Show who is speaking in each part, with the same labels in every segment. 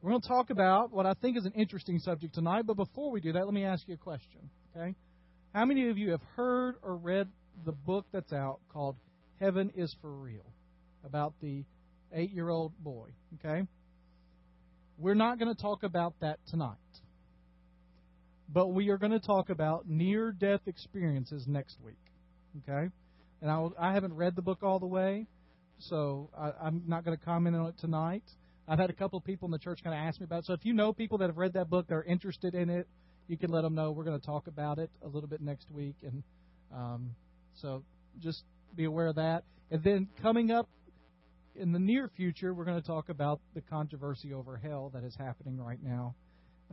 Speaker 1: We're going to talk about what I think is an interesting subject tonight, but before we do that, let me ask you a question, okay? How many of you have heard or read the book that's out called Heaven is for Real about the eight year old boy, okay? We're not going to talk about that tonight, but we are going to talk about near death experiences next week, okay? And I, I haven't read the book all the way, so I, I'm not going to comment on it tonight. I've had a couple of people in the church kind of ask me about it. So if you know people that have read that book, they're interested in it, you can let them know. We're going to talk about it a little bit next week, and um, so just be aware of that. And then coming up in the near future, we're going to talk about the controversy over hell that is happening right now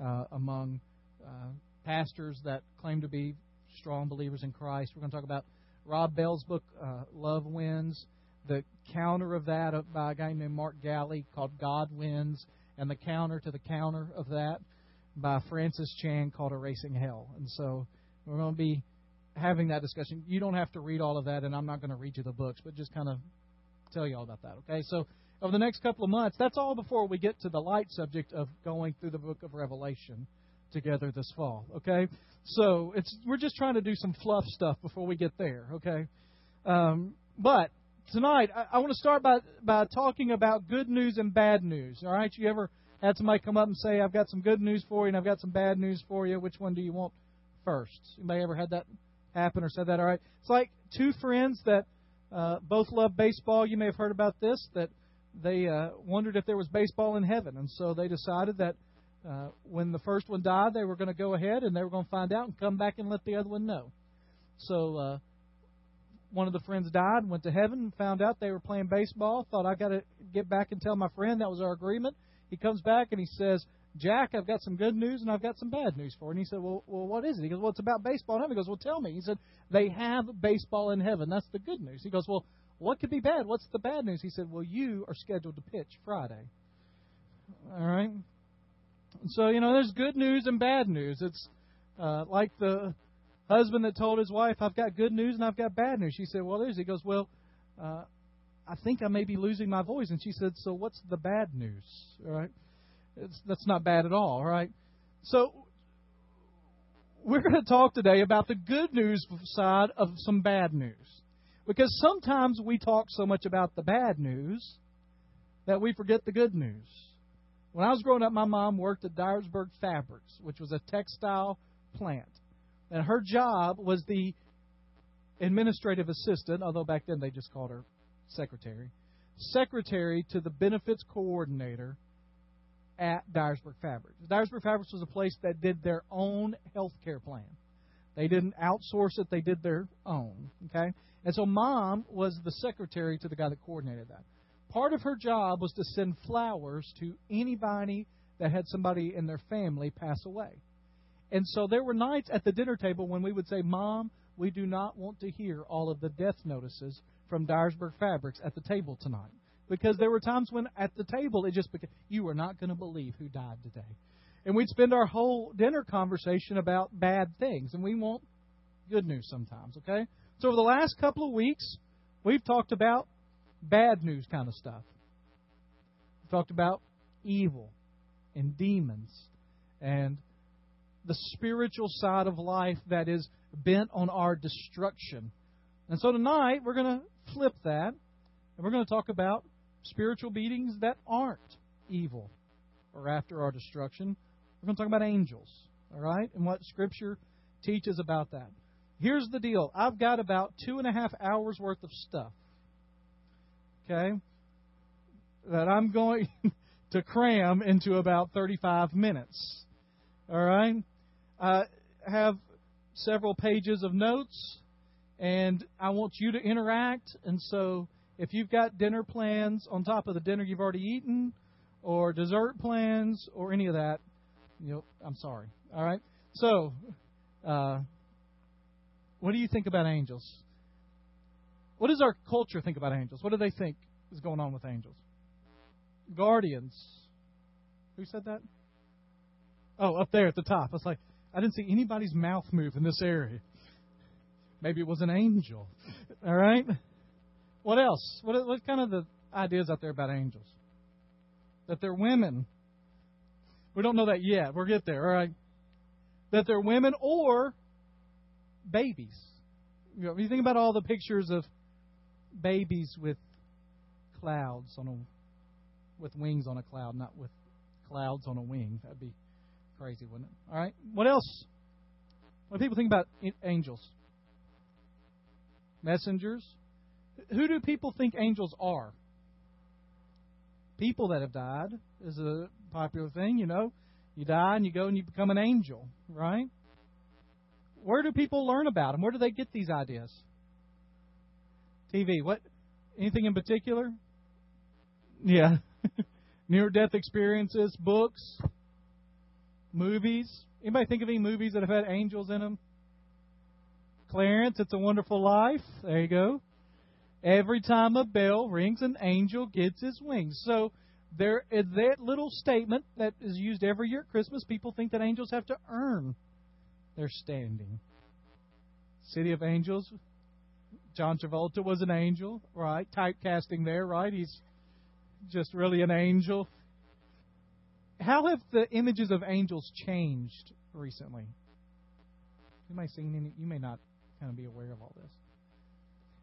Speaker 1: uh, among uh, pastors that claim to be strong believers in Christ. We're going to talk about Rob Bell's book, uh, Love Wins the counter of that by a guy named Mark Galli called God Wins, and the counter to the counter of that by Francis Chan called Erasing Hell. And so we're going to be having that discussion. You don't have to read all of that, and I'm not going to read you the books, but just kind of tell you all about that. Okay, so over the next couple of months, that's all before we get to the light subject of going through the book of Revelation together this fall. Okay, so it's we're just trying to do some fluff stuff before we get there. Okay, um, but tonight, I, I want to start by, by talking about good news and bad news. All right? You ever had somebody come up and say, I've got some good news for you and I've got some bad news for you? Which one do you want first? Anybody ever had that happen or said that? All right. It's like two friends that uh, both love baseball. You may have heard about this, that they uh, wondered if there was baseball in heaven. And so they decided that uh, when the first one died, they were going to go ahead and they were going to find out and come back and let the other one know. So uh, one of the friends died, went to heaven, found out they were playing baseball, thought I got to get back and tell my friend that was our agreement. He comes back and he says, Jack, I've got some good news and I've got some bad news for you. And he said, well, well, what is it? He goes, well, it's about baseball in heaven. He goes, well, tell me. He said, they have baseball in heaven. That's the good news. He goes, well, what could be bad? What's the bad news? He said, well, you are scheduled to pitch Friday. All right. So you know, there's good news and bad news. It's uh, like the husband that told his wife, I've got good news and I've got bad news. She said, Well, there's. He goes, Well, uh, I think I may be losing my voice. And she said, So what's the bad news? All right. It's, that's not bad at all, right? So we're going to talk today about the good news side of some bad news. Because sometimes we talk so much about the bad news that we forget the good news. When I was growing up, my mom worked at Dyersburg Fabrics, which was a textile plant. And her job was the administrative assistant, although back then they just called her secretary, secretary to the benefits coordinator at Dyersburg Fabrics. Dyersburg Fabrics was a place that did their own health care plan. They didn't outsource it, they did their own. Okay? And so mom was the secretary to the guy that coordinated that. Part of her job was to send flowers to anybody that had somebody in their family pass away. And so there were nights at the dinner table when we would say, Mom, we do not want to hear all of the death notices from Dyersburg Fabrics at the table tonight. Because there were times when at the table it just became, you are not going to believe who died today. And we'd spend our whole dinner conversation about bad things. And we want good news sometimes, okay? So over the last couple of weeks, we've talked about bad news kind of stuff. We've talked about evil and demons and the spiritual side of life that is bent on our destruction. And so tonight we're going to flip that and we're going to talk about spiritual beings that aren't evil or after our destruction. We're going to talk about angels, all right, and what Scripture teaches about that. Here's the deal I've got about two and a half hours worth of stuff, okay, that I'm going to cram into about 35 minutes, all right? I have several pages of notes, and I want you to interact. And so, if you've got dinner plans on top of the dinner you've already eaten, or dessert plans, or any of that, you know, I'm sorry. All right. So, uh, what do you think about angels? What does our culture think about angels? What do they think is going on with angels? Guardians. Who said that? Oh, up there at the top. I was like, I didn't see anybody's mouth move in this area. Maybe it was an angel. All right? What else? What, what kind of the ideas out there about angels? That they're women We don't know that yet. We'll get there, all right? That they're women or babies. You know, you think about all the pictures of babies with clouds on a with wings on a cloud, not with clouds on a wing. That'd be crazy, wouldn't it? All right. What else? What do people think about angels? Messengers. Who do people think angels are? People that have died is a popular thing, you know. You die and you go and you become an angel, right? Where do people learn about them? Where do they get these ideas? TV. What? Anything in particular? Yeah. Near death experiences, books, movies. Anybody think of any movies that have had angels in them? Clarence, It's a Wonderful Life. There you go. Every time a bell rings, an angel gets his wings. So there is that little statement that is used every year at Christmas. People think that angels have to earn their standing. City of Angels. John Travolta was an angel, right? Typecasting there, right? He's just really an angel. How have the images of angels changed recently? You may seen any, you may not kind of be aware of all this.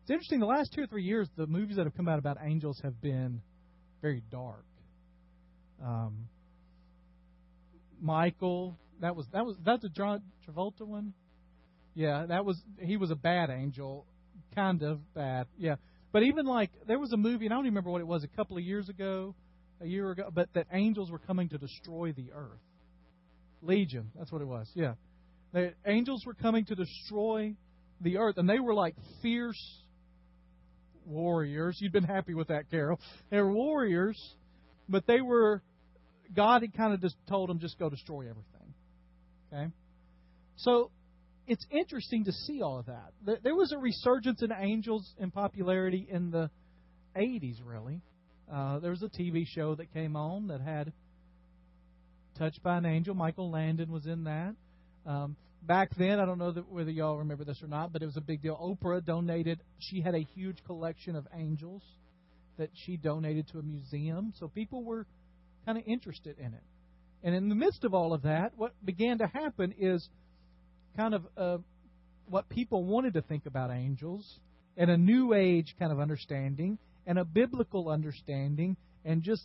Speaker 1: It's interesting. The last two or three years, the movies that have come out about angels have been very dark. Um, Michael, that was that was that's a John Travolta one. Yeah, that was he was a bad angel, kind of bad. Yeah, but even like there was a movie, and I don't remember what it was, a couple of years ago, a year ago, but that angels were coming to destroy the earth. Legion, that's what it was. Yeah, the angels were coming to destroy the earth, and they were like fierce warriors. You'd been happy with that, Carol. They were warriors, but they were God had kind of just told them just go destroy everything. Okay, so it's interesting to see all of that. There was a resurgence in angels in popularity in the 80s, really. Uh, there was a TV show that came on that had Touched by an Angel. Michael Landon was in that. Um, back then, I don't know that, whether y'all remember this or not, but it was a big deal. Oprah donated, she had a huge collection of angels that she donated to a museum. So people were kind of interested in it. And in the midst of all of that, what began to happen is kind of uh, what people wanted to think about angels, and a new age kind of understanding, and a biblical understanding, and just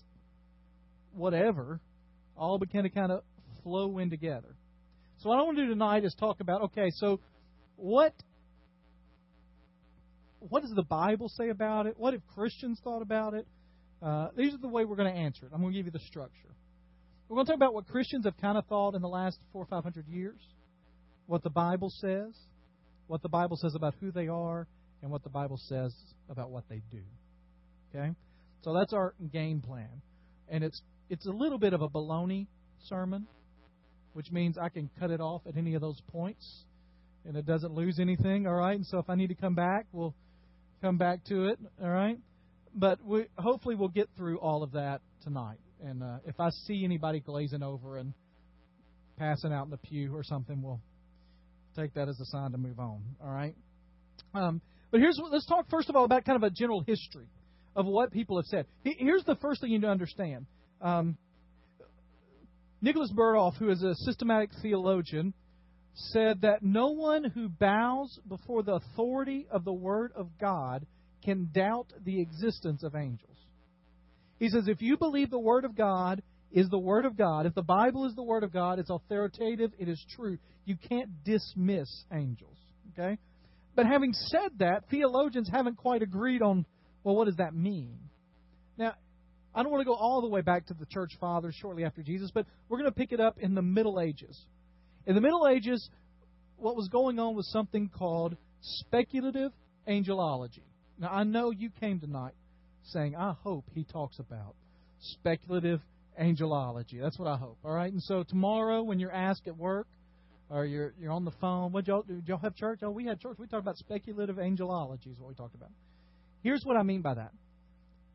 Speaker 1: whatever, all began to kind of flow in together. So what I want to do tonight is talk about okay, so what what does the Bible say about it? What have Christians thought about it? Uh, these are the way we're going to answer it. I'm going to give you the structure. We're going to talk about what Christians have kind of thought in the last four or five hundred years what the Bible says, what the Bible says about who they are, and what the Bible says about what they do. Okay? So that's our game plan. And it's it's a little bit of a baloney sermon, which means I can cut it off at any of those points and it doesn't lose anything, all right? And so if I need to come back, we'll come back to it, all right? But we hopefully we'll get through all of that tonight. And uh, if I see anybody glazing over and passing out in the pew or something, we'll take that as a sign to move on. All right. Um, but here's let's talk first of all about kind of a general history of what people have said. Here's the first thing you need to understand. Um, Nicholas Berkhof, who is a systematic theologian, said that no one who bows before the authority of the Word of God can doubt the existence of angels. He says, if you believe the Word of God is the Word of God, if the Bible is the Word of God, it's authoritative, it is true, you can't dismiss angels. Okay? But having said that, theologians haven't quite agreed on, well, what does that mean? Now, I don't want to go all the way back to the church fathers shortly after Jesus, but we're going to pick it up in the Middle Ages. In the Middle Ages, what was going on was something called speculative angelology. Now, I know you came tonight saying, I hope he talks about speculative angelology. That's what I hope. All right? And so tomorrow, when you're asked at work, or you're you're on the phone. What y'all do? Did y'all have church? Oh, we had church. We talked about speculative angelology. Is what we talked about. Here's what I mean by that.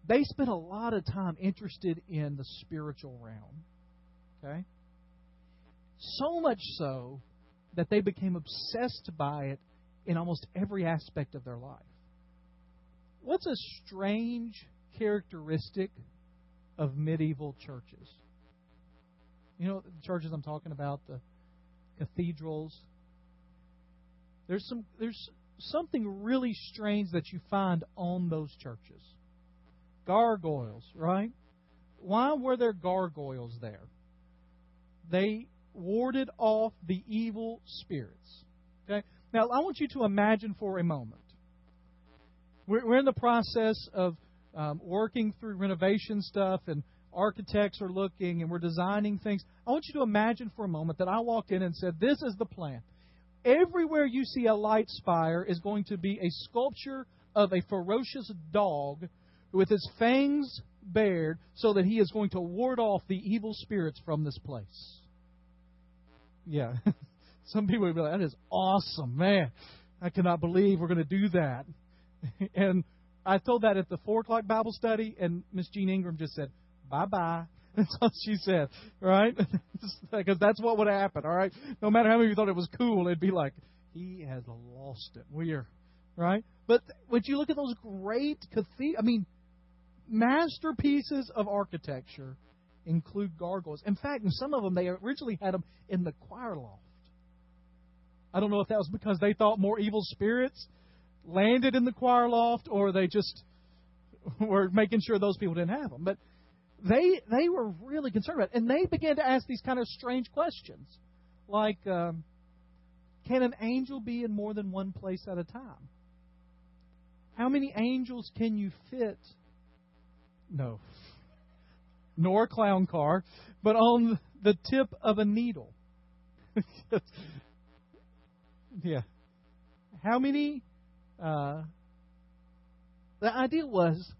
Speaker 1: They spent a lot of time interested in the spiritual realm. Okay. So much so that they became obsessed by it in almost every aspect of their life. What's a strange characteristic of medieval churches? You know the churches I'm talking about, the cathedrals. There's some there's something really strange that you find on those churches. Gargoyles, right? Why were there gargoyles there? They warded off the evil spirits. Okay? Now, I want you to imagine for a moment. We're, we're in the process of um, working through renovation stuff, and architects are looking, and we're designing things. I want you to imagine for a moment that I walked in and said, This is the plan. Everywhere you see a light spire is going to be a sculpture of a ferocious dog with his fangs bared so that he is going to ward off the evil spirits from this place. Yeah. Some people would be like, that is awesome, man. I cannot believe we're going to do that. and I told that at the 4 o'clock Bible study, and Miss Jean Ingram just said, bye bye. That's all she said, right? Because that's what would happen, all right? No matter how many of you thought it was cool, it'd be like, he has lost it. We are, right? But when you look at those great cathedrals, I mean, masterpieces of architecture include gargoyles. In fact, in some of them, they originally had them in the choir loft. I don't know if that was because they thought more evil spirits landed in the choir loft or they just were making sure those people didn't have them. But they they were really concerned about it. And they began to ask these kind of strange questions. Like, um, can an angel be in more than one place at a time? How many angels can you fit? No. Nor a clown car, but on the tip of a needle. yeah. How many? Uh, the idea was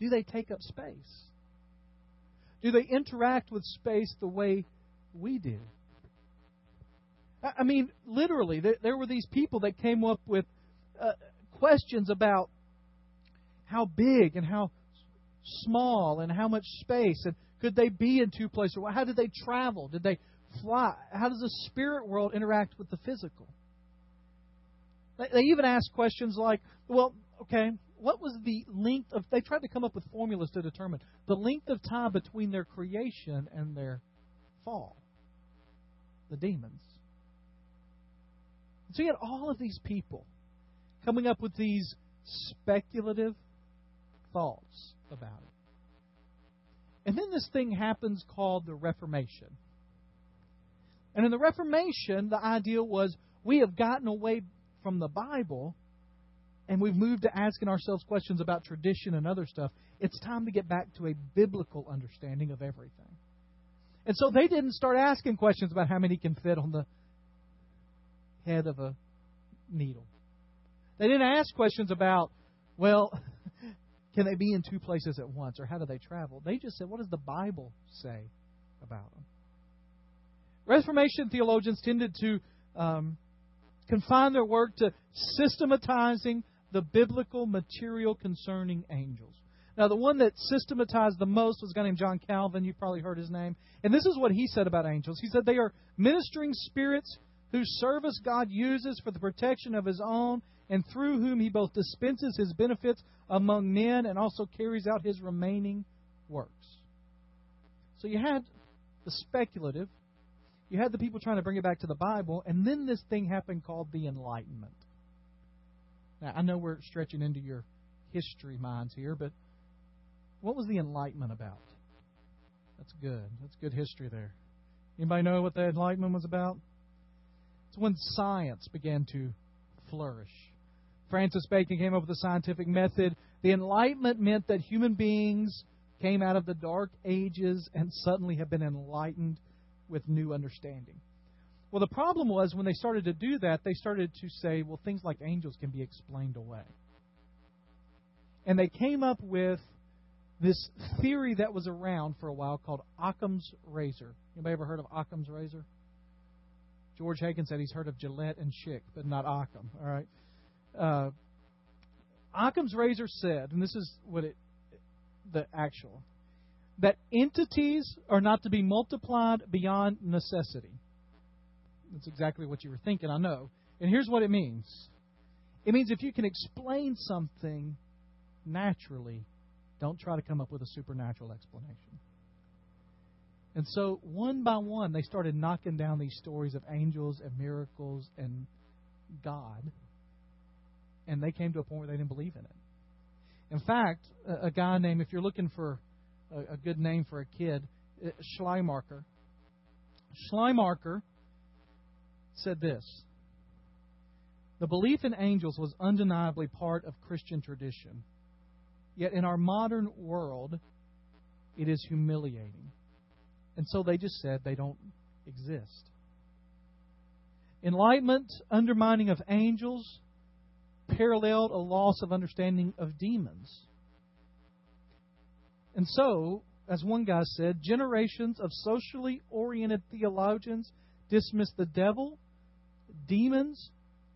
Speaker 1: do they take up space? Do they interact with space the way we do? I mean, literally, there, were these people that came up with uh, questions about how big and how small and how much space and could they be in two places? How did they travel? Did they fly? How does the spirit world interact with the physical? They even ask questions like, well, okay, what was the length of. They tried to come up with formulas to determine the length of time between their creation and their fall. The demons. So you had all of these people coming up with these speculative thoughts about it. And then this thing happens called the Reformation. And in the Reformation, the idea was we have gotten away from the Bible and we've moved to asking ourselves questions about tradition and other stuff. It's time to get back to a biblical understanding of everything. And so they didn't start asking questions about how many can fit on the head of a needle. They didn't ask questions about, well, can they be in two places at once or how do they travel? They just said, what does the Bible say about them? Reformation theologians tended to um, confine their work to systematizing the biblical material concerning angels. Now, the one that systematized the most was a guy named John Calvin. You've probably heard his name. And this is what he said about angels. He said they are ministering spirits whose service God uses for the protection of his own and through whom he both dispenses his benefits among men and also carries out his remaining works. So you had the speculative, you had the people trying to bring it back to the Bible, and then this thing happened called the Enlightenment. Now, I know we're stretching into your history minds here, but what was the Enlightenment about? That's good. That's good history there. Anybody know what the Enlightenment was about? It's when science began to flourish. Francis Bacon came up with the scientific method. The Enlightenment meant that human beings came out of the dark ages and suddenly have been enlightened with new understanding. Well, the problem was when they started to do that, they started to say, well, things like angels can be explained away. And they came up with this theory that was around for a while called Occam's razor. Anybody ever heard of Occam's razor? George Hagen said he's heard of Gillette and Schick, but not Occam. All right. Uh, Occam's razor said, and this is what it, the actual, that entities are not to be multiplied beyond necessity. That's exactly what you were thinking, I know. And here's what it means it means if you can explain something naturally, don't try to come up with a supernatural explanation. And so, one by one, they started knocking down these stories of angels and miracles and God. And they came to a point where they didn't believe in it. In fact, a, guy named, if you're looking for a, good name for a kid, uh, Schleiermacher. Said this The belief in angels was undeniably part of Christian tradition. Yet in our modern world, it is humiliating. And so they just said they don't exist. Enlightenment, undermining of angels, paralleled a loss of understanding of demons. And so, as one guy said, generations of socially oriented theologians dismissed the devil, demons,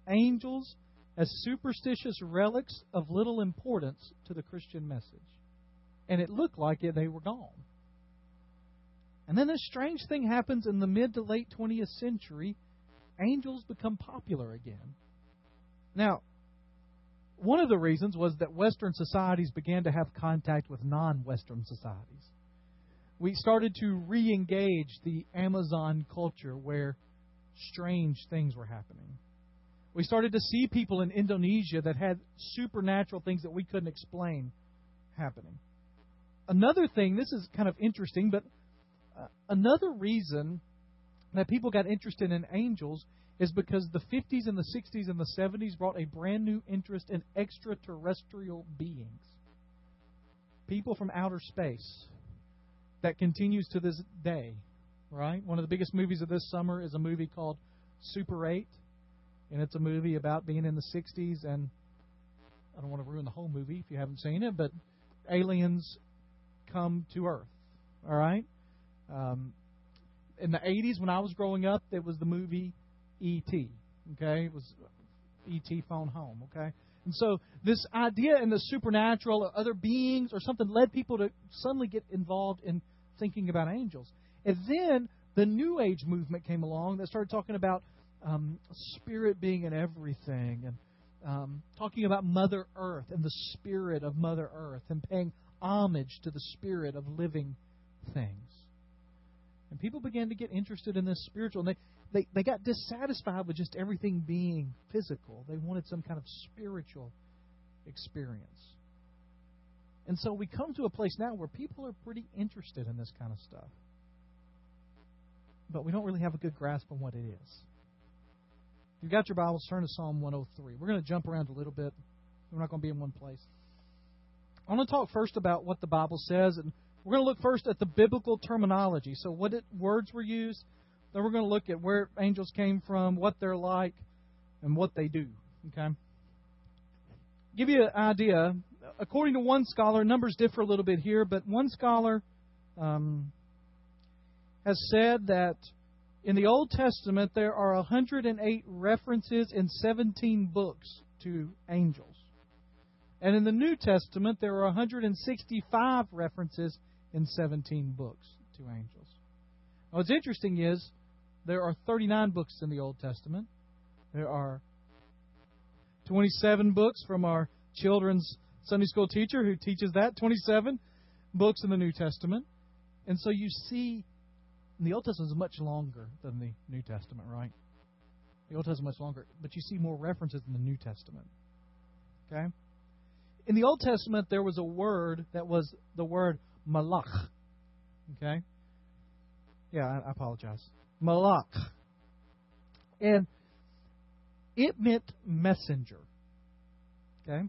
Speaker 1: angels as superstitious relics of little importance to the Christian message. And it looked like they were gone. And then this strange thing happens in the mid to late 20th century. Angels become popular again. Now, one of the reasons was that Western societies began to have contact with non Western societies. We started to re engage the Amazon culture where strange things were happening. We started to see people in Indonesia that had supernatural things that we couldn't explain happening. Another thing, this is kind of interesting, but uh, another reason that people got interested in angels is because the 50s and the 60s and the 70s brought a brand new interest in extraterrestrial beings. People from outer space that continues to this day, right? One of the biggest movies of this summer is a movie called Super 8, and it's a movie about being in the 60s and I don't want to ruin the whole movie if you haven't seen it, but aliens come to Earth, all right? Um, in the 80s when I was growing up, there was the movie E.T. Okay, it was E.T. phone home. Okay, and so this idea in the supernatural or other beings or something led people to suddenly get involved in thinking about angels. And then the New Age movement came along that started talking about um, spirit being in everything and um, talking about Mother Earth and the spirit of Mother Earth and paying homage to the spirit of living things. And people began to get interested in this spiritual. And they, they, they got dissatisfied with just everything being physical. They wanted some kind of spiritual experience. And so we come to a place now where people are pretty interested in this kind of stuff. But we don't really have a good grasp on what it is. If you've got your Bibles, turn to Psalm 103. We're going to jump around a little bit. We're not going to be in one place. I want to talk first about what the Bible says, and we're going to look first at the biblical terminology. So, what it, words were used, then we're going to look at where angels came from, what they're like, and what they do. Okay? Give you an idea. According to one scholar, numbers differ a little bit here, but one scholar um, has said that in the Old Testament there are 108 references in 17 books to angels. And in the New Testament there are 165 references in 17 books to angels. Now, what's interesting is there are 39 books in the Old Testament. There are 27 books from our children's Sunday school teacher who teaches that, 27 books in the New Testament. And so you see, the Old Testament is much longer than the New Testament, right? The Old Testament is much longer, but you see more references in the New Testament. Okay? In the Old Testament, there was a word that was the word malach. Okay? Yeah, I, I apologize. Malach. And it meant messenger. Okay?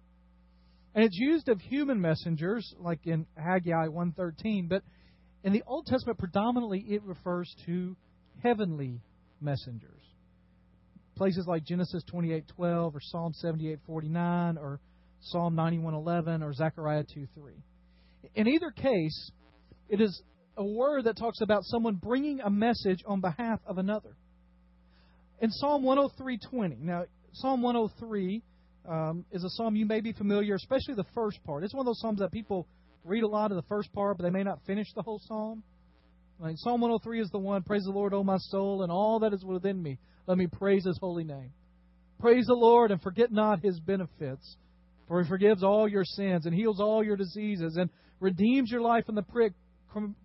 Speaker 1: And it's used of human messengers, like in Haggai 1.13, but in the Old Testament, predominantly it refers to heavenly messengers. Places like Genesis 28.12 or Psalm 78.49 or Psalm 91.11 or Zechariah 2.3. In either case, it is a word that talks about someone bringing a message on behalf of another. In Psalm 103:20, now Psalm 103 um, is a psalm you may be familiar, especially the first part. It's one of those psalms that people read a lot of the first part, but they may not finish the whole psalm. Psalm 103 is the one, Praise the Lord, O my soul, and all that is within me. Let me praise his holy name. Praise the Lord and forget not his benefits, for he forgives all your sins and heals all your diseases and redeems your life from the prick,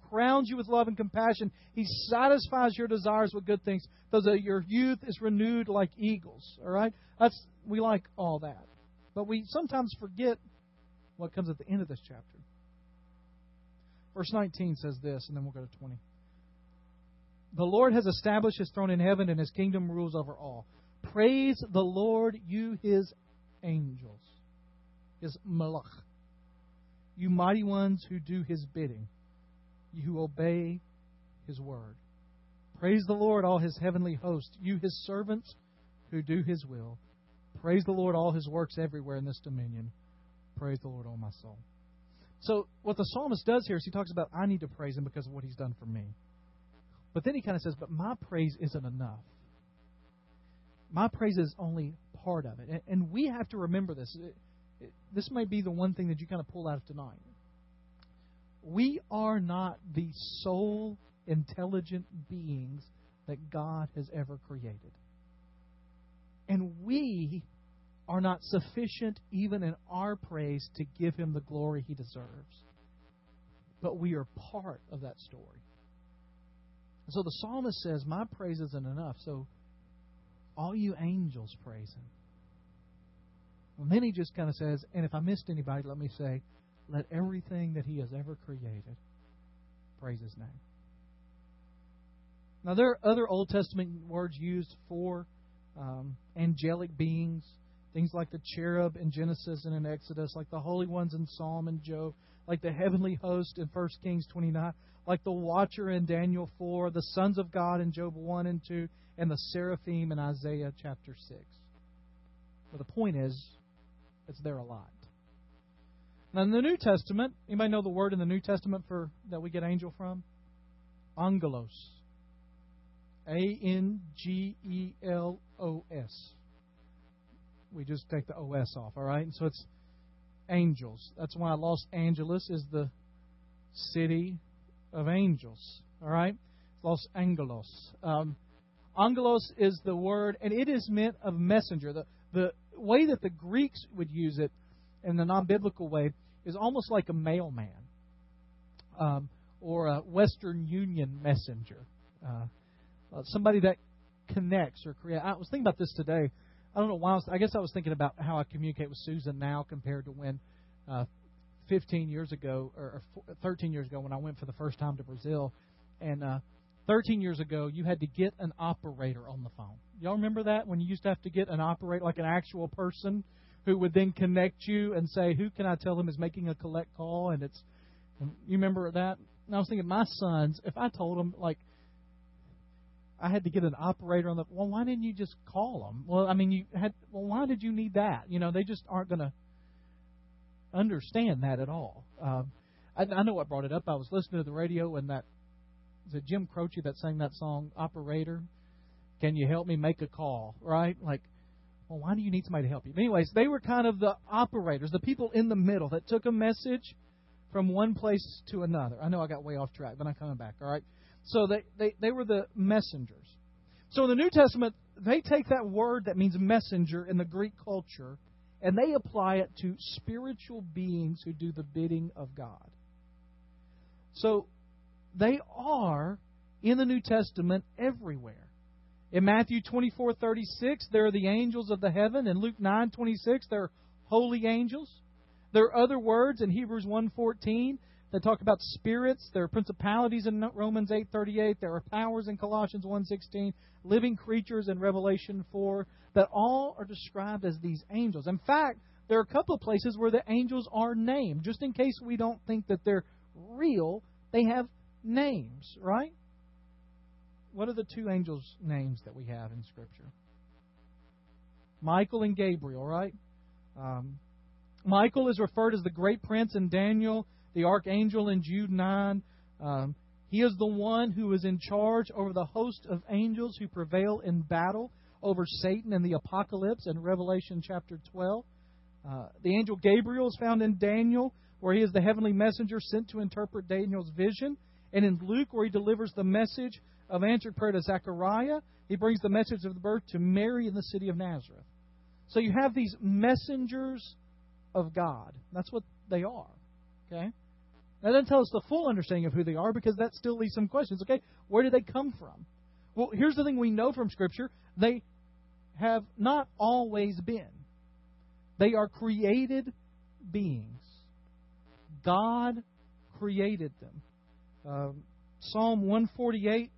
Speaker 1: crowns you with love and compassion. He satisfies your desires with good things, so that your youth is renewed like eagles. All right? That's we like all that. But we sometimes forget what comes at the end of this chapter. Verse 19 says this, and then we'll go to 20. The Lord has established his throne in heaven, and his kingdom rules over all. Praise the Lord, you his angels, his malach, you mighty ones who do his bidding, you who obey his word. Praise the Lord, all his heavenly host, you his servants who do his will. Praise the Lord, all his works everywhere in this dominion. Praise the Lord, all my soul. So, what the psalmist does here is he talks about, I need to praise him because of what he's done for me. But then he kind of says, But my praise isn't enough. My praise is only part of it. And we have to remember this. This may be the one thing that you kind of pull out of tonight. We are not the sole intelligent beings that God has ever created. And we are not sufficient even in our praise to give him the glory he deserves. But we are part of that story. So the psalmist says, My praise isn't enough, so all you angels praise him. And then he just kind of says, And if I missed anybody, let me say, let everything that he has ever created praise his name. Now, there are other Old Testament words used for um, angelic beings, things like the cherub in Genesis and in Exodus, like the holy ones in Psalm and Job, like the heavenly host in 1 Kings 29, like the watcher in Daniel 4, the sons of God in Job 1 and 2, and the seraphim in Isaiah chapter 6. But the point is, it's there a lot. Now, in the New Testament, anybody know the word in the New Testament for that we get angel from? Angelos. A N G E L O S. We just take the O S off, all right? And so it's angels. That's why Los Angeles is the city of angels, all right? Los Angelos. Um, angelos is the word, and it is meant of messenger. The, the way that the Greeks would use it in the non biblical way is almost like a mailman um, or a Western Union messenger. Uh, somebody that connects or creates. I was thinking about this today. I don't know why. I, was, I guess I was thinking about how I communicate with Susan now compared to when uh, 15 years ago or, or 13 years ago when I went for the first time to Brazil, and uh, 13 years ago you had to get an operator on the phone. Y'all remember that when you used to have to get an operator, like an actual person who would then connect you and say, "Who can I tell him is making a collect call?" And it's, you remember that? And I was thinking, my sons, if I told them like I had to get an operator on the. Well, why didn't you just call them? Well, I mean, you had. Well, why did you need that? You know, they just aren't going to understand that at all. Um, I, I know what brought it up. I was listening to the radio and that is it Jim Croce that sang that song "Operator." Can you help me make a call? Right? Like, well, why do you need somebody to help you? Anyways, they were kind of the operators, the people in the middle that took a message from one place to another. I know I got way off track, but I'm coming back. All right. So they, they, they were the messengers. So in the New Testament, they take that word that means messenger in the Greek culture and they apply it to spiritual beings who do the bidding of God. So they are in the New Testament everywhere. In Matthew 24:36, there are the angels of the heaven. In Luke 9:26, there are holy angels. There are other words in Hebrews 1:14 that talk about spirits. There are principalities in Romans 8:38. There are powers in Colossians 1:16. Living creatures in Revelation 4 that all are described as these angels. In fact, there are a couple of places where the angels are named, just in case we don't think that they're real. They have names, right? What are the two angels' names that we have in Scripture? Michael and Gabriel, right? Um, Michael is referred as the great prince in Daniel the archangel in Jude 9. Um, he is the one who is in charge over the host of angels who prevail in battle over Satan in the Apocalypse in Revelation chapter 12. Uh, the angel Gabriel is found in Daniel, where he is the heavenly messenger sent to interpret Daniel's vision. And in Luke, where he delivers the message of answered prayer to Zechariah, he brings the message of the birth to Mary in the city of Nazareth. So you have these messengers of God. That's what they are. Okay? That doesn't tell us the full understanding of who they are because that still leaves some questions. Okay, where did they come from? Well, here's the thing we know from Scripture they have not always been. They are created beings. God created them. Um, Psalm 148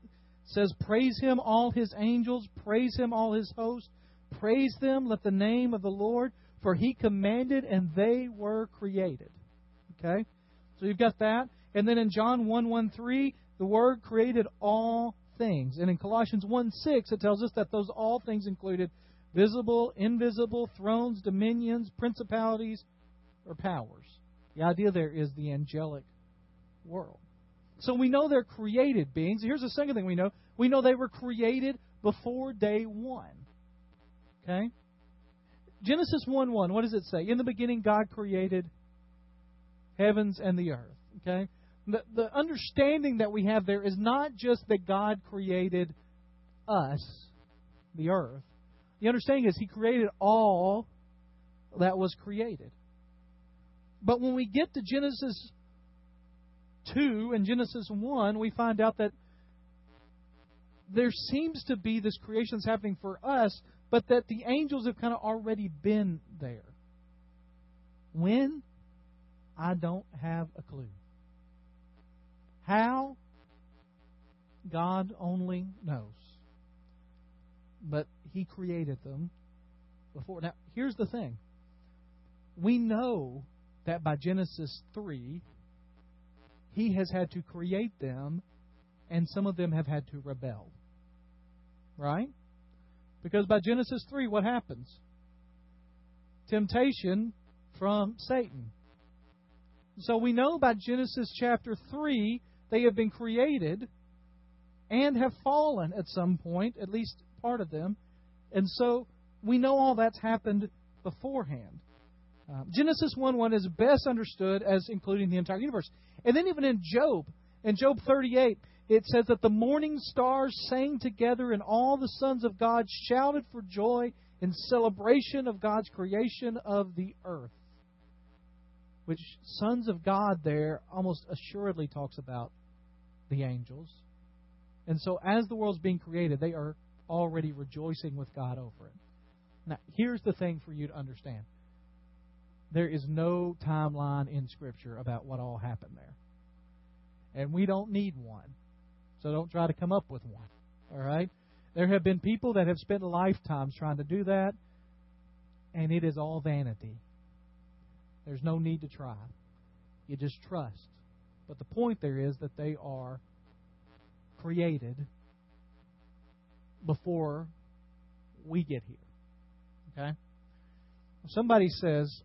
Speaker 1: says, Praise him, all his angels, praise him, all his hosts, praise them, let the name of the Lord, for he commanded and they were created. Okay? So you've got that. And then in John 1 1 3, the Word created all things. And in Colossians 1 6, it tells us that those all things included visible, invisible, thrones, dominions, principalities, or powers. The idea there is the angelic world. So we know they're created beings. Here's the second thing we know we know they were created before day one. Okay? Genesis 1 1, what does it say? In the beginning, God created heavens and the earth. Okay? The, the understanding that we have there is not just that God created us, the earth. The understanding is He created all that was created. But when we get to Genesis 2 and Genesis 1, we find out that there seems to be this creation that's happening for us, but that the angels have kind of already been there. When? I don't have a clue. How? God only knows. But He created them before. Now, here's the thing we know that by Genesis 3, He has had to create them, and some of them have had to rebel. Right? Because by Genesis 3, what happens? Temptation from Satan. So we know by Genesis chapter 3, they have been created and have fallen at some point, at least part of them. And so we know all that's happened beforehand. Uh, Genesis 1 1 is best understood as including the entire universe. And then even in Job, in Job 38, it says that the morning stars sang together and all the sons of God shouted for joy in celebration of God's creation of the earth which sons of God there almost assuredly talks about the angels. And so as the world's being created, they are already rejoicing with God over it. Now, here's the thing for you to understand. There is no timeline in Scripture about what all happened there. And we don't need one. So don't try to come up with one. All right? There have been people that have spent lifetimes trying to do that, and it is all vanity. There's no need to try. You just trust. But the point there is that they are created before we get here. Okay? Somebody says,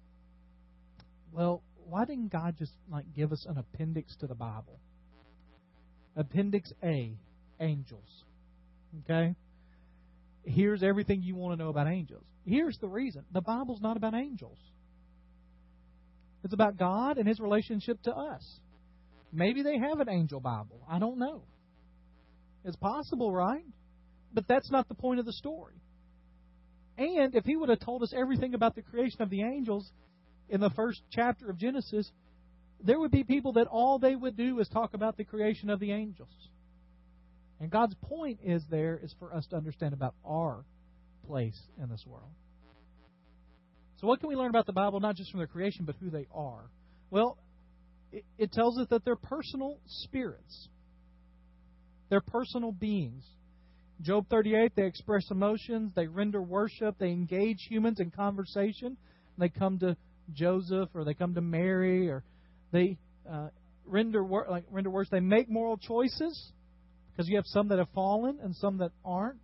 Speaker 1: well, why didn't God just like give us an appendix to the Bible? Appendix A, angels. Okay? Here's everything you want to know about angels. Here's the reason. The Bible's not about angels. It's about God and His relationship to us. Maybe they have an angel Bible. I don't know. It's possible, right? But that's not the point of the story. And if He would have told us everything about the creation of the angels in the first chapter of Genesis, there would be people that all they would do is talk about the creation of the angels. And God's point is there is for us to understand about our place in this world. So, what can we learn about the Bible, not just from their creation, but who they are? Well, it, it tells us that they're personal spirits, they're personal beings. Job 38, they express emotions, they render worship, they engage humans in conversation. They come to Joseph or they come to Mary or they uh, render wor- like render worship. They make moral choices because you have some that have fallen and some that aren't.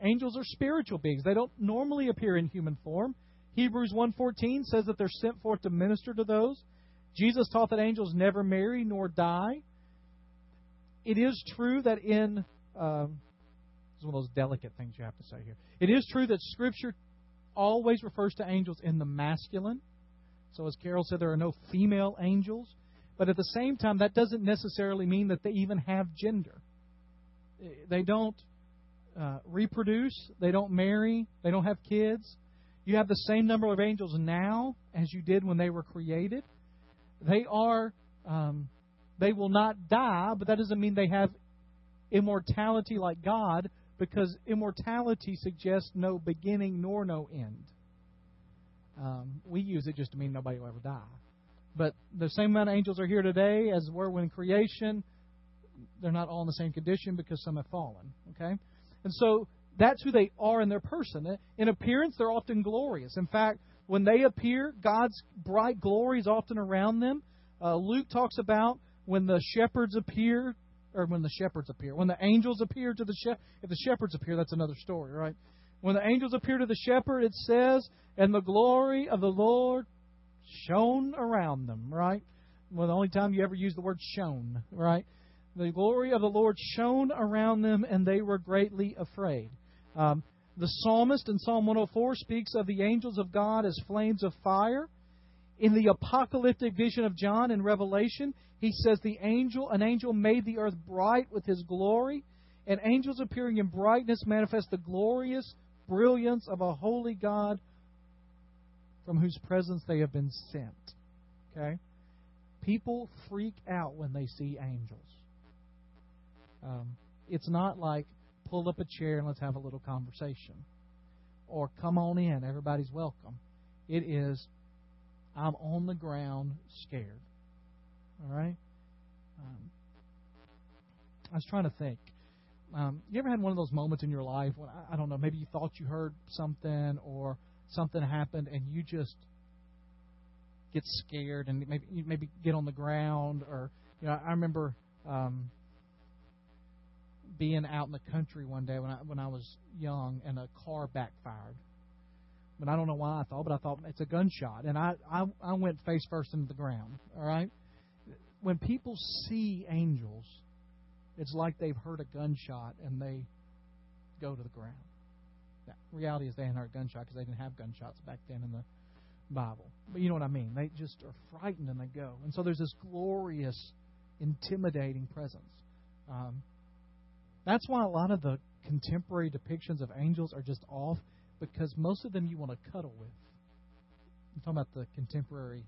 Speaker 1: Angels are spiritual beings. They don't normally appear in human form. Hebrews 1:14 says that they're sent forth to minister to those. Jesus taught that angels never marry nor die. It is true that in um, this is one of those delicate things you have to say here. It is true that Scripture always refers to angels in the masculine. So as Carol said, there are no female angels. But at the same time, that doesn't necessarily mean that they even have gender. They don't uh, reproduce. They don't marry. They don't have kids. You have the same number of angels now as you did when they were created. They are um, they will not die, but that doesn't mean they have immortality like God, because immortality suggests no beginning nor no end. Um, we use it just to mean nobody will ever die. But the same amount of angels are here today as were when creation. They're not all in the same condition because some have fallen. Okay? And so that's who they are in their person. In appearance, they're often glorious. In fact, when they appear, God's bright glory is often around them. Uh, Luke talks about when the shepherds appear, or when the shepherds appear, when the angels appear to the shepherd. If the shepherds appear, that's another story, right? When the angels appear to the shepherd, it says, and the glory of the Lord shone around them, right? Well, the only time you ever use the word shone, right? The glory of the Lord shone around them, and they were greatly afraid. Um, the psalmist in Psalm 104 speaks of the angels of God as flames of fire. In the apocalyptic vision of John in Revelation, he says the angel, an angel made the earth bright with his glory, and angels appearing in brightness manifest the glorious brilliance of a holy God from whose presence they have been sent. Okay? People freak out when they see angels. Um, it's not like pull up a chair and let's have a little conversation. Or come on in, everybody's welcome. It is, I'm on the ground scared. All right? Um, I was trying to think. Um, you ever had one of those moments in your life when, I, I don't know, maybe you thought you heard something or something happened and you just get scared and maybe maybe get on the ground or you know I remember um, being out in the country one day when I when I was young and a car backfired. But I don't know why I thought, but I thought it's a gunshot, and I I, I went face first into the ground. All right. When people see angels, it's like they've heard a gunshot and they go to the ground. Now, reality is they hadn't heard a gunshot because they didn't have gunshots back then in the Bible. But you know what I mean. They just are frightened and they go. And so there's this glorious, intimidating presence. Um, that's why a lot of the contemporary depictions of angels are just off because most of them you want to cuddle with. I'm talking about the contemporary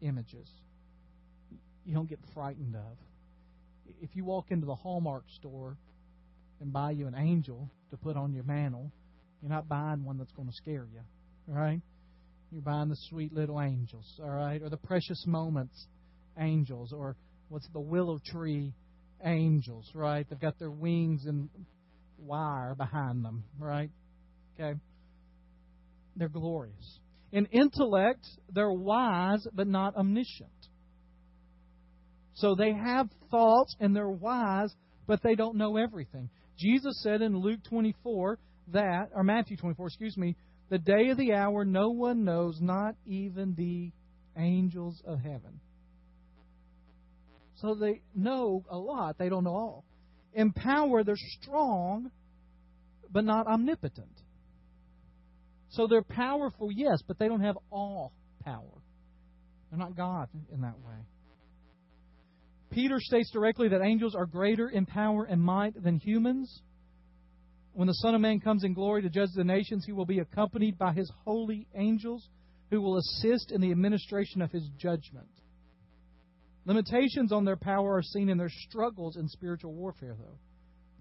Speaker 1: images. You don't get frightened of. If you walk into the Hallmark store and buy you an angel to put on your mantle, you're not buying one that's going to scare you, right? You're buying the sweet little angels, all right, or the precious moments angels, or what's the willow tree angels, right? They've got their wings and wire behind them, right? Okay. They're glorious. In intellect, they're wise but not omniscient. So they have thoughts and they're wise, but they don't know everything. Jesus said in Luke 24 that, or Matthew 24, excuse me, the day of the hour no one knows, not even the angels of heaven. So they know a lot, they don't know all. In power, they're strong, but not omnipotent. So they're powerful, yes, but they don't have all power. They're not God in that way. Peter states directly that angels are greater in power and might than humans. When the Son of Man comes in glory to judge the nations, he will be accompanied by his holy angels who will assist in the administration of his judgment. Limitations on their power are seen in their struggles in spiritual warfare, though.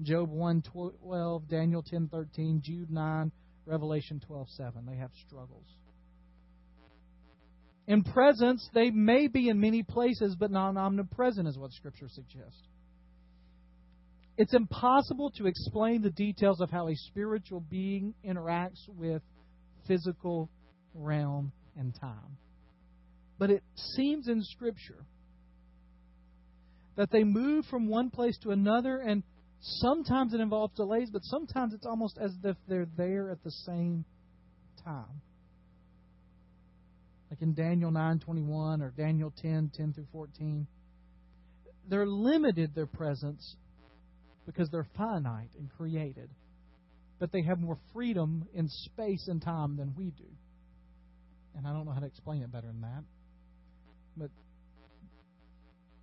Speaker 1: Job 1:12, Daniel 10:13, Jude 9, Revelation 12:7. They have struggles. In presence, they may be in many places, but not omnipresent, is what Scripture suggests. It's impossible to explain the details of how a spiritual being interacts with physical realm and time. But it seems in Scripture that they move from one place to another, and sometimes it involves delays, but sometimes it's almost as if they're there at the same time. Like in Daniel 9:21 or Daniel 10:10 10 through 14. They're limited their presence because they're finite and created. But they have more freedom in space and time than we do. And I don't know how to explain it better than that.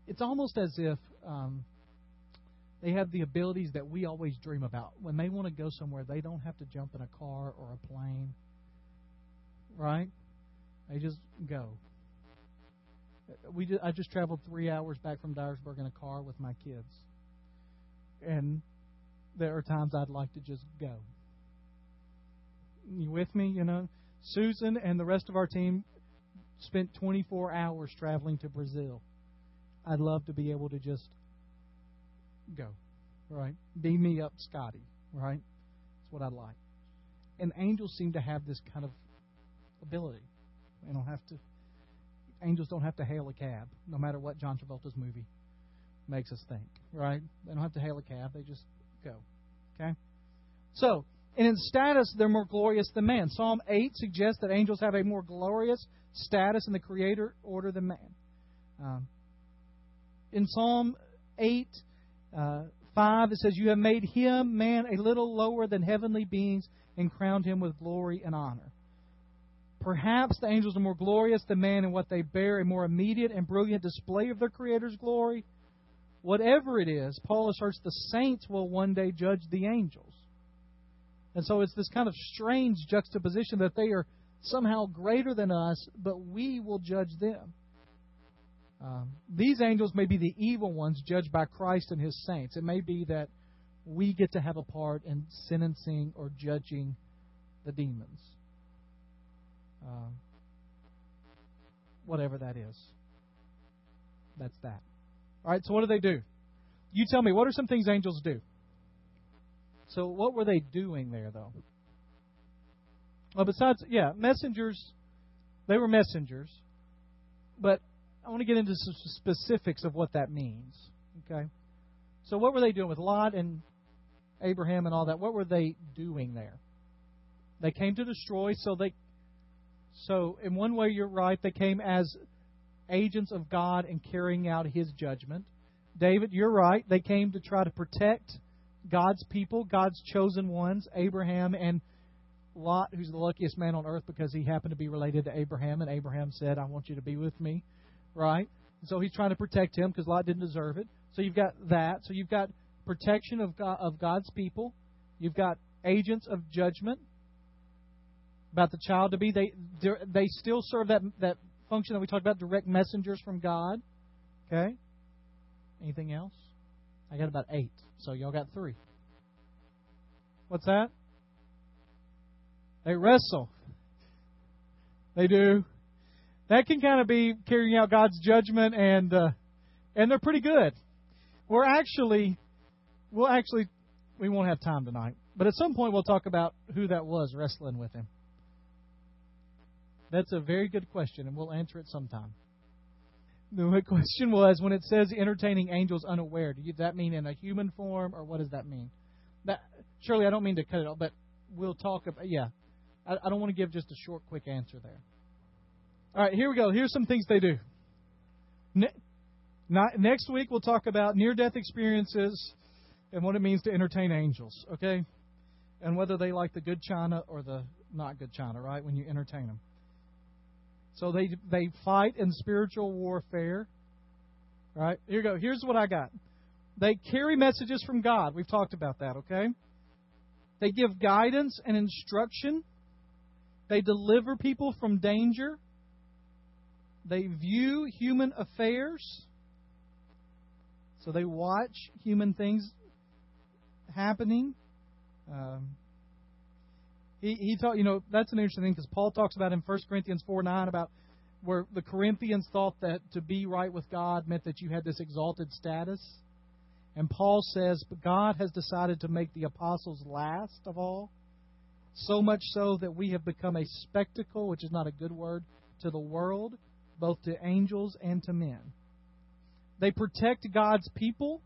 Speaker 1: It's almost as if um, they have the abilities that we always dream about. When they want to go somewhere, they don't have to jump in a car or a plane, right? They just go. We just, I just traveled three hours back from Dyersburg in a car with my kids, and there are times I'd like to just go. You with me? You know, Susan and the rest of our team spent 24 hours traveling to Brazil. I'd love to be able to just go, right? Beam me up, Scotty, right? That's what I'd like. And angels seem to have this kind of ability. They don't have to. Angels don't have to hail a cab, no matter what John Travolta's movie makes us think, right? They don't have to hail a cab. They just go. Okay? So, and in status, they're more glorious than man. Psalm 8 suggests that angels have a more glorious status in the creator order than man. Um, in Psalm 8, uh, 5, it says, You have made him, man, a little lower than heavenly beings and crowned him with glory and honor. Perhaps the angels are more glorious than man in what they bear, a more immediate and brilliant display of their Creator's glory. Whatever it is, Paul asserts the saints will one day judge the angels. And so it's this kind of strange juxtaposition that they are somehow greater than us, but we will judge them. Um, these angels may be the evil ones judged by Christ and his saints. It may be that we get to have a part in sentencing or judging the demons. Um, whatever that is. That's that. All right, so what do they do? You tell me, what are some things angels do? So, what were they doing there, though? Well, besides, yeah, messengers, they were messengers. But I want to get into some specifics of what that means. Okay? So, what were they doing with Lot and Abraham and all that? What were they doing there? They came to destroy, so they so, in one way, you're right. They came as agents of God and carrying out His judgment. David, you're right. They came to try to protect God's people, God's chosen ones, Abraham and Lot, who's the luckiest man on earth because he happened to be related to Abraham, and Abraham said, I want you to be with me, right? And so he's trying to protect him because Lot didn't deserve it. So you've got that. So you've got protection of, God, of God's people. You've got agents of judgment about the child to be. They they still serve that that function that we talked about, direct messengers from God. Okay. Anything else? I got about eight, so y'all got three. What's that? They wrestle. They do. That can kind of be carrying out God's judgment, and uh, and they're pretty good. We're actually, we'll actually, we won't have time tonight, but at some point we'll talk about who that was wrestling with him. That's a very good question, and we'll answer it sometime. The question was when it says entertaining angels unaware, does that mean in a human form, or what does that mean? That, surely I don't mean to cut it off, but we'll talk about, yeah. I, I don't want to give just a short, quick answer there. All right, here we go. Here's some things they do. Ne- not, next week, we'll talk about near death experiences and what it means to entertain angels, okay? And whether they like the good china or the not good china, right, when you entertain them. So they they fight in spiritual warfare. Right? Here we go. Here's what I got. They carry messages from God. We've talked about that, okay? They give guidance and instruction. They deliver people from danger. They view human affairs. So they watch human things happening. Um, he, he taught, you know, that's an interesting thing because Paul talks about in 1 Corinthians 4 9 about where the Corinthians thought that to be right with God meant that you had this exalted status. And Paul says, But God has decided to make the apostles last of all, so much so that we have become a spectacle, which is not a good word, to the world, both to angels and to men. They protect God's people,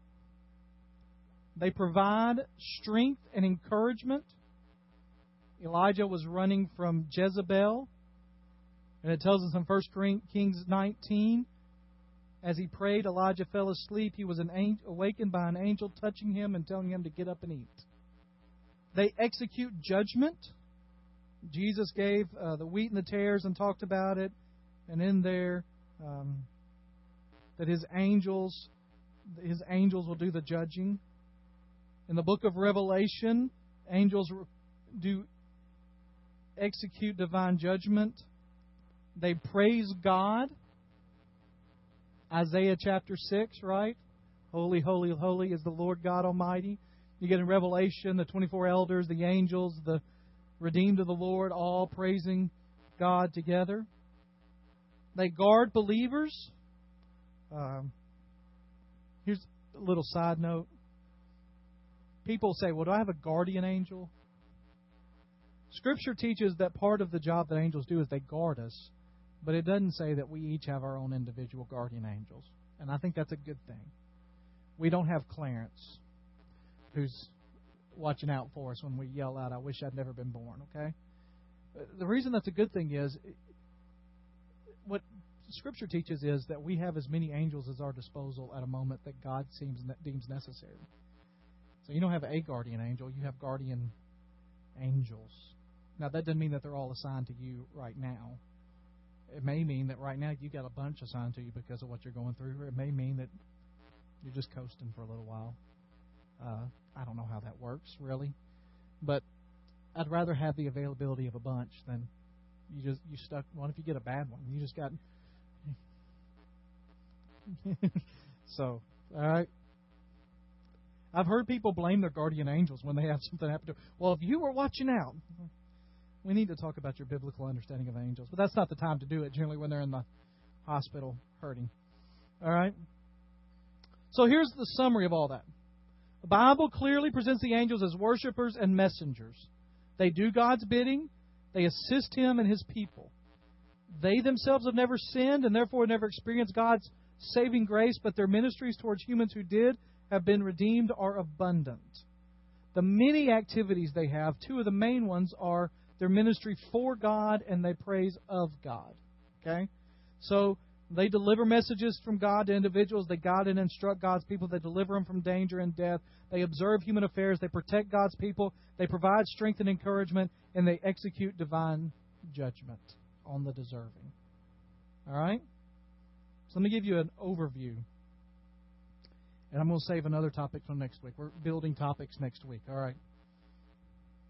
Speaker 1: they provide strength and encouragement Elijah was running from Jezebel. And it tells us in 1 Kings 19, as he prayed, Elijah fell asleep. He was an angel, awakened by an angel touching him and telling him to get up and eat. They execute judgment. Jesus gave uh, the wheat and the tares and talked about it. And in there, um, that his angels, his angels will do the judging. In the book of Revelation, angels do execute divine judgment. They praise God. Isaiah chapter 6, right? Holy, holy, holy is the Lord God Almighty. You get in Revelation the 24 elders, the angels, the redeemed of the Lord, all praising God together. They guard believers. Um, here's a little side note. People say, Well, do I have a guardian angel? Scripture teaches that part of the job that angels do is they guard us, but it doesn't say that we each have our own individual guardian angels. And I think that's a good thing. We don't have Clarence, who's watching out for us when we yell out, I wish I'd never been born, okay? The reason that's a good thing is what Scripture teaches is that we have as many angels as our disposal at a moment that God seems deems necessary. So you don't have a guardian angel, you have guardian angels. Now that doesn't mean that they're all assigned to you right now. It may mean that right now you got a bunch assigned to you because of what you're going through. It may mean that you're just coasting for a little while. Uh, I don't know how that works really, but I'd rather have the availability of a bunch than you just you stuck. What if you get a bad one? You just got. so, all right. I've heard people blame their guardian angels when they have something happen to them. Well, if you were watching out, we need to talk about your biblical understanding of angels, but that's not the time to do it generally when they're in the hospital hurting. All right? So here's the summary of all that. The Bible clearly presents the angels as worshipers and messengers. They do God's bidding, they assist Him and His people. They themselves have never sinned and therefore never experienced God's saving grace, but their ministries towards humans who did have been redeemed are abundant. The many activities they have, two of the main ones are their ministry for God and they praise of God. Okay? So they deliver messages from God to individuals. They guide and instruct God's people. They deliver them from danger and death. They observe human affairs. They protect God's people. They provide strength and encouragement. And they execute divine judgment on the deserving. All right? So let me give you an overview. And I'm going to save another topic for next week. We're building topics next week. All right?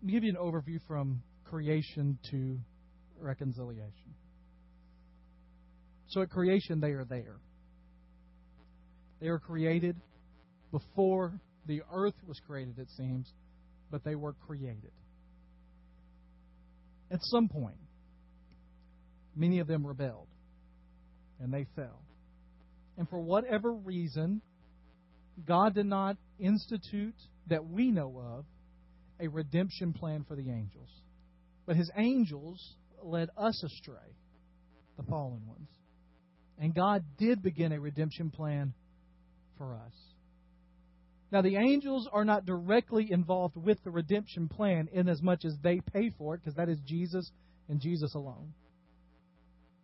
Speaker 1: Let me give you an overview from creation to reconciliation. So at creation, they are there. They were created before the earth was created, it seems, but they were created. At some point, many of them rebelled and they fell. And for whatever reason, God did not institute, that we know of, a redemption plan for the angels. But his angels led us astray, the fallen ones. And God did begin a redemption plan for us. Now, the angels are not directly involved with the redemption plan in as much as they pay for it, because that is Jesus and Jesus alone.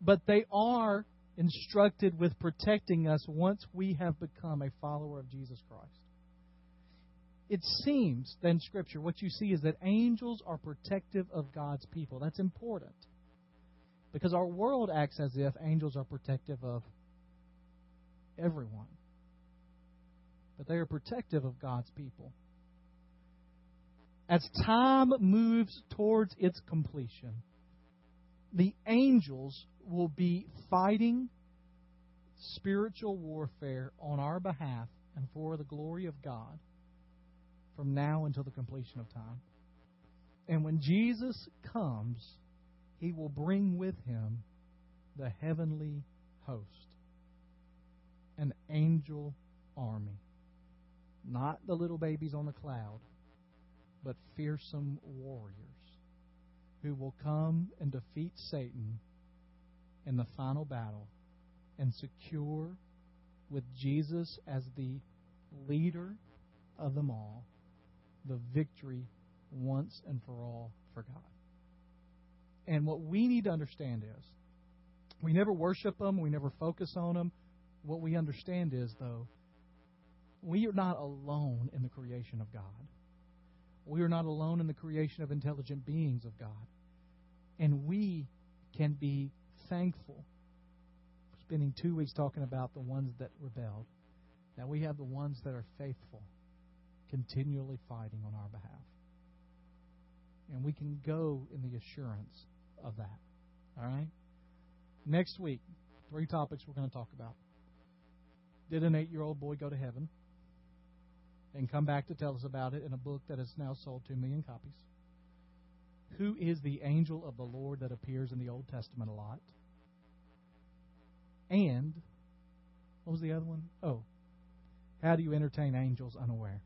Speaker 1: But they are instructed with protecting us once we have become a follower of Jesus Christ. It seems that in Scripture, what you see is that angels are protective of God's people. That's important. Because our world acts as if angels are protective of everyone. But they are protective of God's people. As time moves towards its completion, the angels will be fighting spiritual warfare on our behalf and for the glory of God from now until the completion of time. And when Jesus comes, he will bring with him the heavenly host, an angel army. Not the little babies on the cloud, but fearsome warriors who will come and defeat Satan in the final battle and secure with Jesus as the leader of them all the victory once and for all for God. And what we need to understand is we never worship them, we never focus on them. What we understand is, though, we are not alone in the creation of God. We are not alone in the creation of intelligent beings of God. And we can be thankful. For spending two weeks talking about the ones that rebelled. Now we have the ones that are faithful, continually fighting on our behalf. And we can go in the assurance of that. All right? Next week, three topics we're going to talk about. Did an eight year old boy go to heaven? And come back to tell us about it in a book that has now sold two million copies. Who is the angel of the Lord that appears in the Old Testament a lot? And what was the other one? Oh, how do you entertain angels unaware?